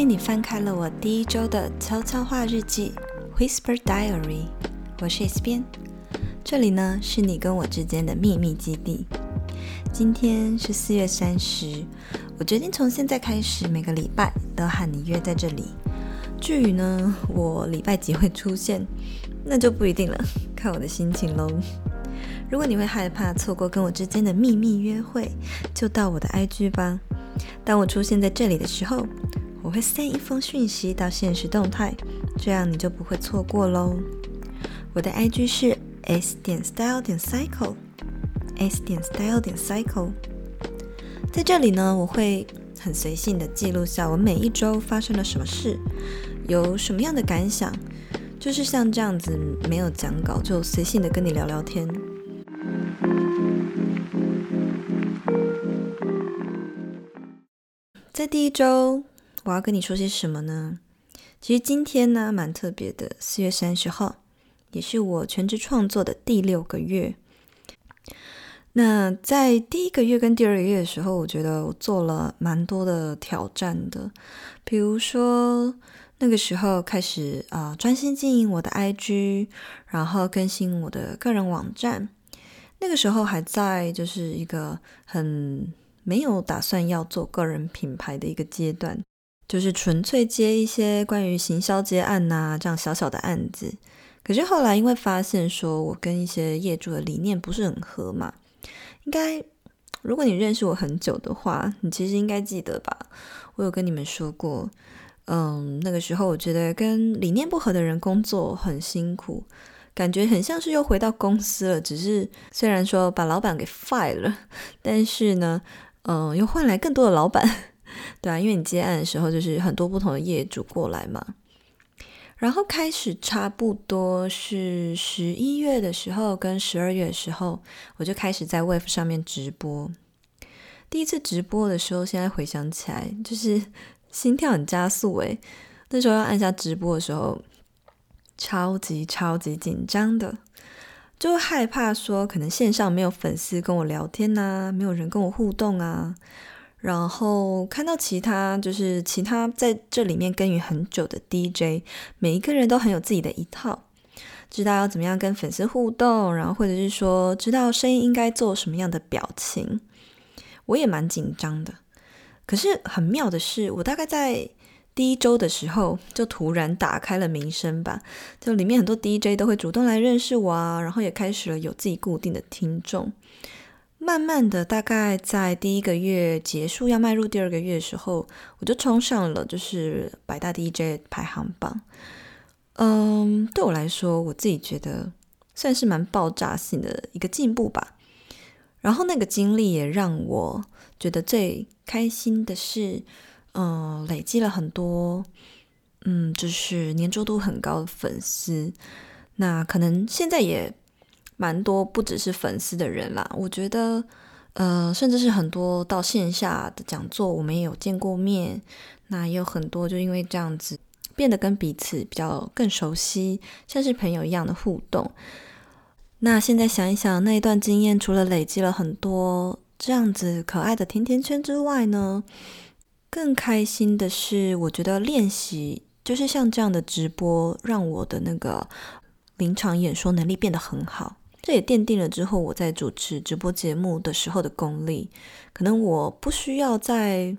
欢迎你翻开了我第一周的悄悄话日记 （Whisper Diary）。我是 S 编，这里呢是你跟我之间的秘密基地。今天是四月三十，我决定从现在开始每个礼拜都和你约在这里。至于呢，我礼拜几会出现，那就不一定了，看我的心情喽。如果你会害怕错过跟我之间的秘密约会，就到我的 IG 吧。当我出现在这里的时候，我会 send 一封讯息到现实动态，这样你就不会错过喽。我的 IG 是 s 点 style 点 cycle，s 点 style 点 cycle。在这里呢，我会很随性的记录下我每一周发生了什么事，有什么样的感想，就是像这样子没有讲稿就随性的跟你聊聊天。在第一周，我要跟你说些什么呢？其实今天呢，蛮特别的，四月三十号，也是我全职创作的第六个月。那在第一个月跟第二个月的时候，我觉得我做了蛮多的挑战的，比如说那个时候开始啊，专心经营我的 IG，然后更新我的个人网站。那个时候还在就是一个很。没有打算要做个人品牌的一个阶段，就是纯粹接一些关于行销接案呐、这样小小的案子。可是后来因为发现说我跟一些业主的理念不是很合嘛，应该如果你认识我很久的话，你其实应该记得吧？我有跟你们说过，嗯，那个时候我觉得跟理念不合的人工作很辛苦，感觉很像是又回到公司了，只是虽然说把老板给 fire 了，但是呢。嗯，又换来更多的老板，对啊，因为你接案的时候就是很多不同的业主过来嘛。然后开始差不多是十一月的时候跟十二月的时候，我就开始在 Wave 上面直播。第一次直播的时候，现在回想起来，就是 心跳很加速诶。那时候要按下直播的时候，超级超级紧张的。就害怕说，可能线上没有粉丝跟我聊天呐、没有人跟我互动啊。然后看到其他，就是其他在这里面耕耘很久的 DJ，每一个人都很有自己的一套，知道要怎么样跟粉丝互动，然后或者是说知道声音应该做什么样的表情，我也蛮紧张的。可是很妙的是，我大概在。第一周的时候，就突然打开了名声吧，就里面很多 DJ 都会主动来认识我啊，然后也开始了有自己固定的听众。慢慢的，大概在第一个月结束要迈入第二个月的时候，我就冲上了就是百大 DJ 排行榜。嗯，对我来说，我自己觉得算是蛮爆炸性的一个进步吧。然后那个经历也让我觉得最开心的是。嗯，累积了很多，嗯，就是黏着度很高的粉丝。那可能现在也蛮多，不只是粉丝的人啦。我觉得，呃，甚至是很多到线下的讲座，我们也有见过面。那也有很多就因为这样子，变得跟彼此比较更熟悉，像是朋友一样的互动。那现在想一想，那一段经验，除了累积了很多这样子可爱的甜甜圈之外呢，更开心的是，我觉得练习就是像这样的直播，让我的那个临场演说能力变得很好。这也奠定了之后我在主持直播节目的时候的功力。可能我不需要在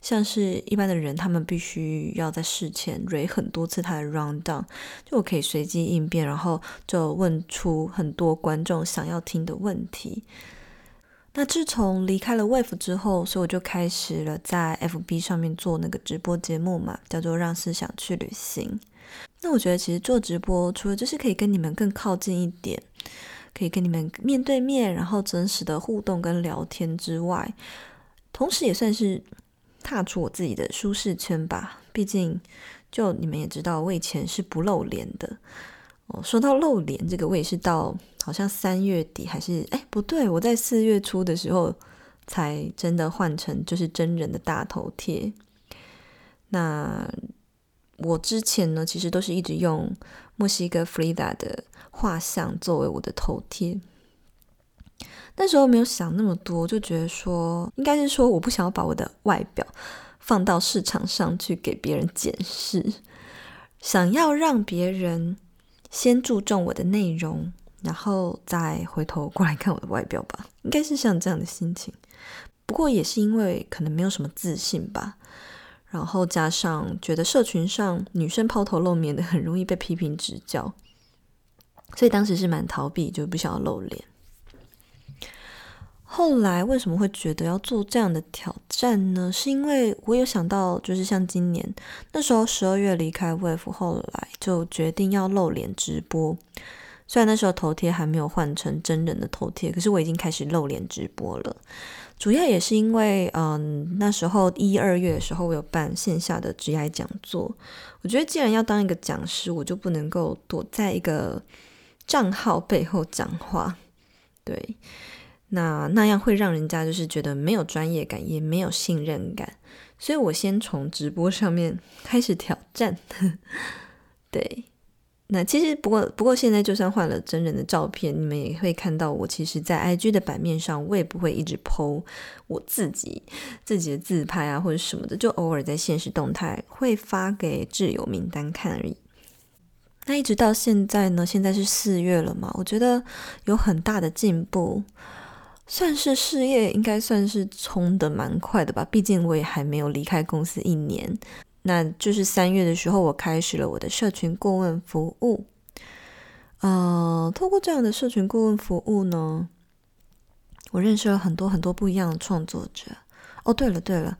像是一般的人，他们必须要在事前 RE 很多次他的 rundown，就我可以随机应变，然后就问出很多观众想要听的问题。那自从离开了 Wave 之后，所以我就开始了在 FB 上面做那个直播节目嘛，叫做《让思想去旅行》。那我觉得其实做直播，除了就是可以跟你们更靠近一点，可以跟你们面对面，然后真实的互动跟聊天之外，同时也算是踏出我自己的舒适圈吧。毕竟，就你们也知道，我以前是不露脸的。哦，说到露脸这个，我也是到。好像三月底还是哎，不对，我在四月初的时候才真的换成就是真人的大头贴。那我之前呢，其实都是一直用墨西哥 Frida 的画像作为我的头贴。那时候没有想那么多，就觉得说应该是说我不想要把我的外表放到市场上去给别人检视，想要让别人先注重我的内容，然后再回头过来看我的外表吧，应该是像这样的心情。不过也是因为可能没有什么自信吧，然后加上觉得社群上女生抛头露面的很容易被批评指教，所以当时是蛮逃避，就不想要露脸。后来为什么会觉得要做这样的挑战呢？是因为我有想到，就是像今年那时候十二月离开 Wave，后来就决定要露脸直播。虽然那时候头贴还没有换成真人的头贴，可是我已经开始露脸直播了。主要也是因为，嗯，那时候一二月的时候，我有办线下的职涯讲座。我觉得既然要当一个讲师，我就不能够躲在一个账号背后讲话，对。那那样会让人家就是觉得没有专业感，也没有信任感，所以我先从直播上面开始挑战。对，那其实不过不过现在就算换了真人的照片，你们也会看到我其实，在 IG 的版面上，我也不会一直 po 我自己自己的自拍啊或者什么的，就偶尔在现实动态会发给挚友名单看而已。那一直到现在呢，现在是四月了嘛，我觉得有很大的进步。算是事业应该算是冲得蛮快的吧，毕竟我也还没有离开公司一年。那就是三月的时候，我开始了我的社群顾问服务。呃，透过这样的社群顾问服务呢，我认识了很多很多不一样的创作者。哦，对了对了，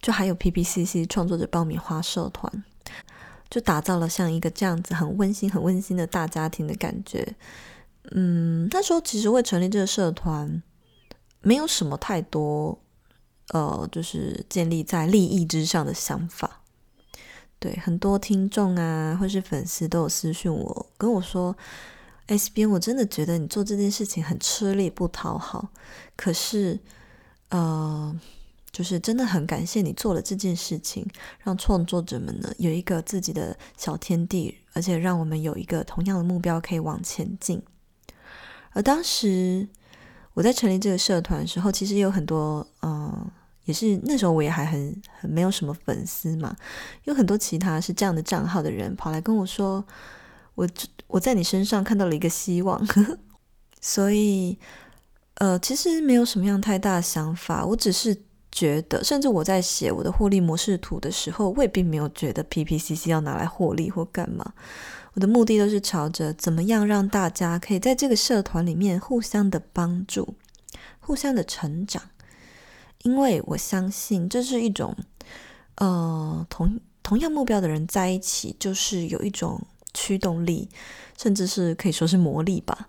就还有 PPCC 创作者爆米花社团，就打造了像一个这样子很温馨、很温馨的大家庭的感觉。嗯，那时候其实会成立这个社团，没有什么太多，呃，就是建立在利益之上的想法。对，很多听众啊，或是粉丝都有私讯我，跟我说：“S 编，我真的觉得你做这件事情很吃力不讨好，可是，呃，就是真的很感谢你做了这件事情，让创作者们呢有一个自己的小天地，而且让我们有一个同样的目标可以往前进。”而当时我在成立这个社团的时候，其实有很多，嗯、也是那时候我也还很很没有什么粉丝嘛，有很多其他是这样的账号的人跑来跟我说，我我在你身上看到了一个希望，所以，呃，其实没有什么样太大的想法，我只是觉得，甚至我在写我的获利模式图的时候，我也并没有觉得 PPCC 要拿来获利或干嘛。我的目的都是朝着怎么样让大家可以在这个社团里面互相的帮助、互相的成长，因为我相信这是一种，呃，同同样目标的人在一起，就是有一种驱动力，甚至是可以说是魔力吧。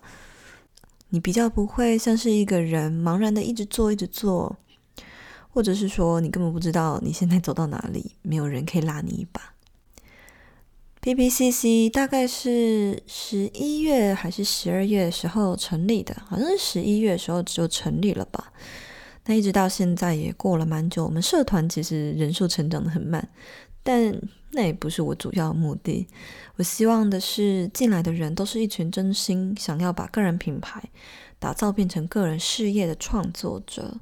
你比较不会像是一个人茫然的一直做、一直做，或者是说你根本不知道你现在走到哪里，没有人可以拉你一把。PPCC 大概是十一月还是十二月的时候成立的，好像是十一月时候就成立了吧。那一直到现在也过了蛮久，我们社团其实人数成长的很慢，但那也不是我主要的目的。我希望的是进来的人都是一群真心想要把个人品牌打造变成个人事业的创作者。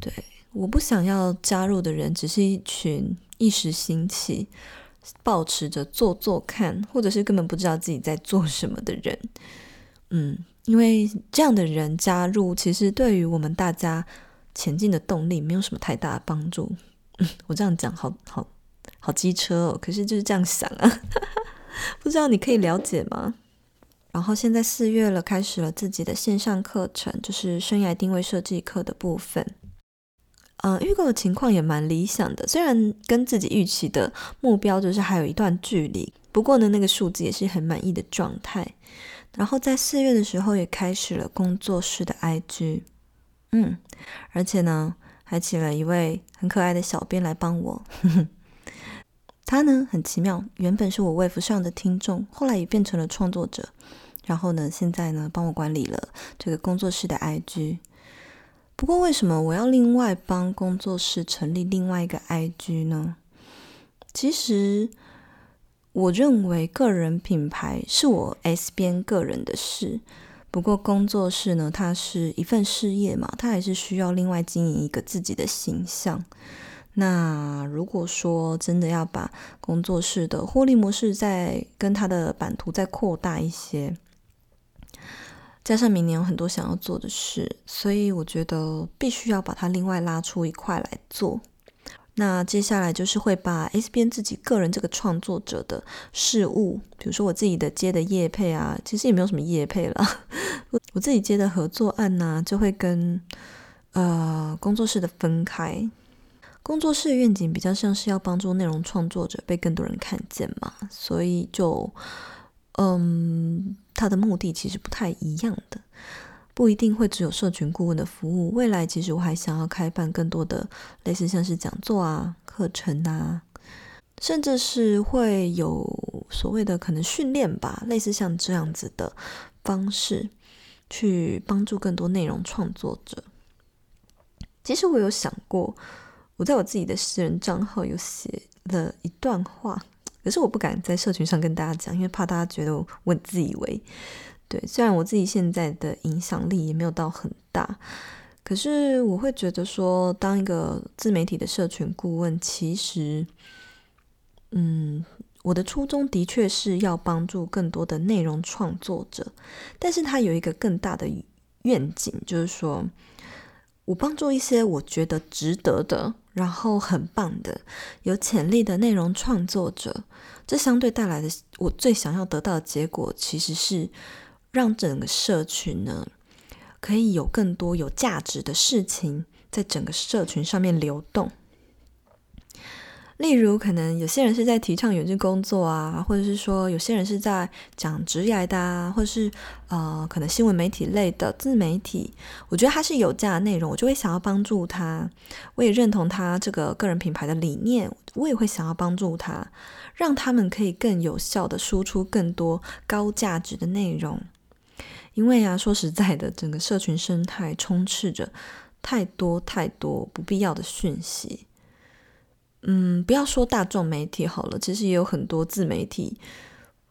对，我不想要加入的人只是一群一时兴起。抱持着做做看，或者是根本不知道自己在做什么的人，嗯，因为这样的人加入，其实对于我们大家前进的动力没有什么太大的帮助。嗯，我这样讲好好好机车哦，可是就是这样想啊，不知道你可以了解吗？然后现在四月了，开始了自己的线上课程，就是生涯定位设计课的部分。嗯，预购的情况也蛮理想的，虽然跟自己预期的目标就是还有一段距离，不过呢，那个数字也是很满意的状态。然后在四月的时候也开始了工作室的 IG，嗯，而且呢，还请了一位很可爱的小编来帮我。他呢很奇妙，原本是我 Wave 上的听众，后来也变成了创作者，然后呢，现在呢帮我管理了这个工作室的 IG。不过，为什么我要另外帮工作室成立另外一个 IG 呢？其实，我认为个人品牌是我 S 边个人的事。不过，工作室呢，它是一份事业嘛，它还是需要另外经营一个自己的形象。那如果说真的要把工作室的获利模式再跟它的版图再扩大一些，加上明年有很多想要做的事，所以我觉得必须要把它另外拉出一块来做。那接下来就是会把 S 边自己个人这个创作者的事物，比如说我自己的接的业配啊，其实也没有什么业配了，我自己接的合作案呢、就会跟呃工作室的分开。工作室愿景比较像是要帮助内容创作者被更多人看见嘛，所以就嗯，它的目的其实不太一样的。不一定会只有社群顾问的服务，未来其实我还想要开办更多的类似像是讲座啊、课程啊，甚至是会有所谓的可能训练吧，类似像这样子的方式，去帮助更多内容创作者。其实我有想过，我在我自己的私人账号有写了一段话，可是我不敢在社群上跟大家讲，因为怕大家觉得我自以为。对，虽然我自己现在的影响力也没有到很大，可是我会觉得说，当一个自媒体的社群顾问，其实，嗯，我的初衷的确是要帮助更多的内容创作者，但是他有一个更大的愿景，就是说我帮助一些我觉得值得的，然后很棒的、有潜力的内容创作者，这相对带来的我最想要得到的结果，其实是。让整个社群呢，可以有更多有价值的事情在整个社群上面流动。例如，可能有些人是在提倡远距工作啊，或者是说有些人是在讲职业的啊，或者是呃，可能新闻媒体类的自媒体。我觉得他是有价的内容，我就会想要帮助他。我也认同他这个个人品牌的理念，我也会想要帮助他，让他们可以更有效的输出更多高价值的内容。因为啊，说实在的，整个社群生态充斥着太多太多不必要的讯息。嗯，不要说大众媒体好了，其实也有很多自媒体，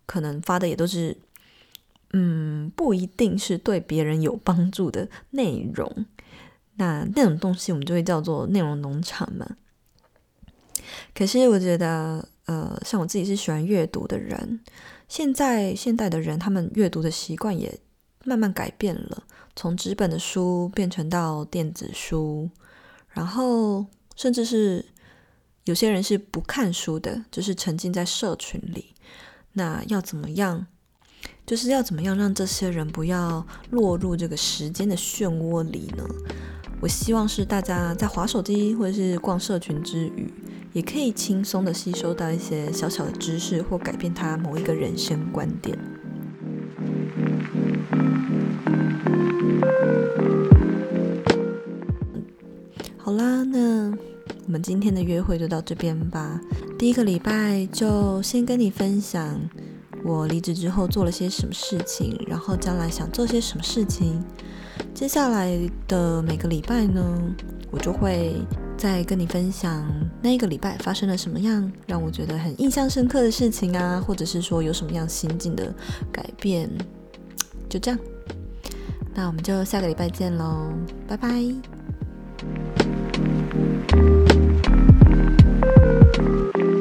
可能发的也都是，嗯，不一定是对别人有帮助的内容。那那种东西，我们就会叫做内容农场嘛。可是我觉得，呃，像我自己是喜欢阅读的人，现在现代的人，他们阅读的习惯也。慢慢改变了，从纸本的书变成到电子书，然后甚至是有些人是不看书的，就是沉浸在社群里。那要怎么样？就是要怎么样让这些人不要落入这个时间的漩涡里呢？我希望是大家在划手机或者是逛社群之余，也可以轻松的吸收到一些小小的知识，或改变他某一个人生观点。今天的约会就到这边吧。第一个礼拜就先跟你分享我离职之后做了些什么事情，然后将来想做些什么事情。接下来的每个礼拜呢，我就会再跟你分享那一个礼拜发生了什么样让我觉得很印象深刻的事情啊，或者是说有什么样心境的改变。就这样，那我们就下个礼拜见喽，拜拜。Thank you.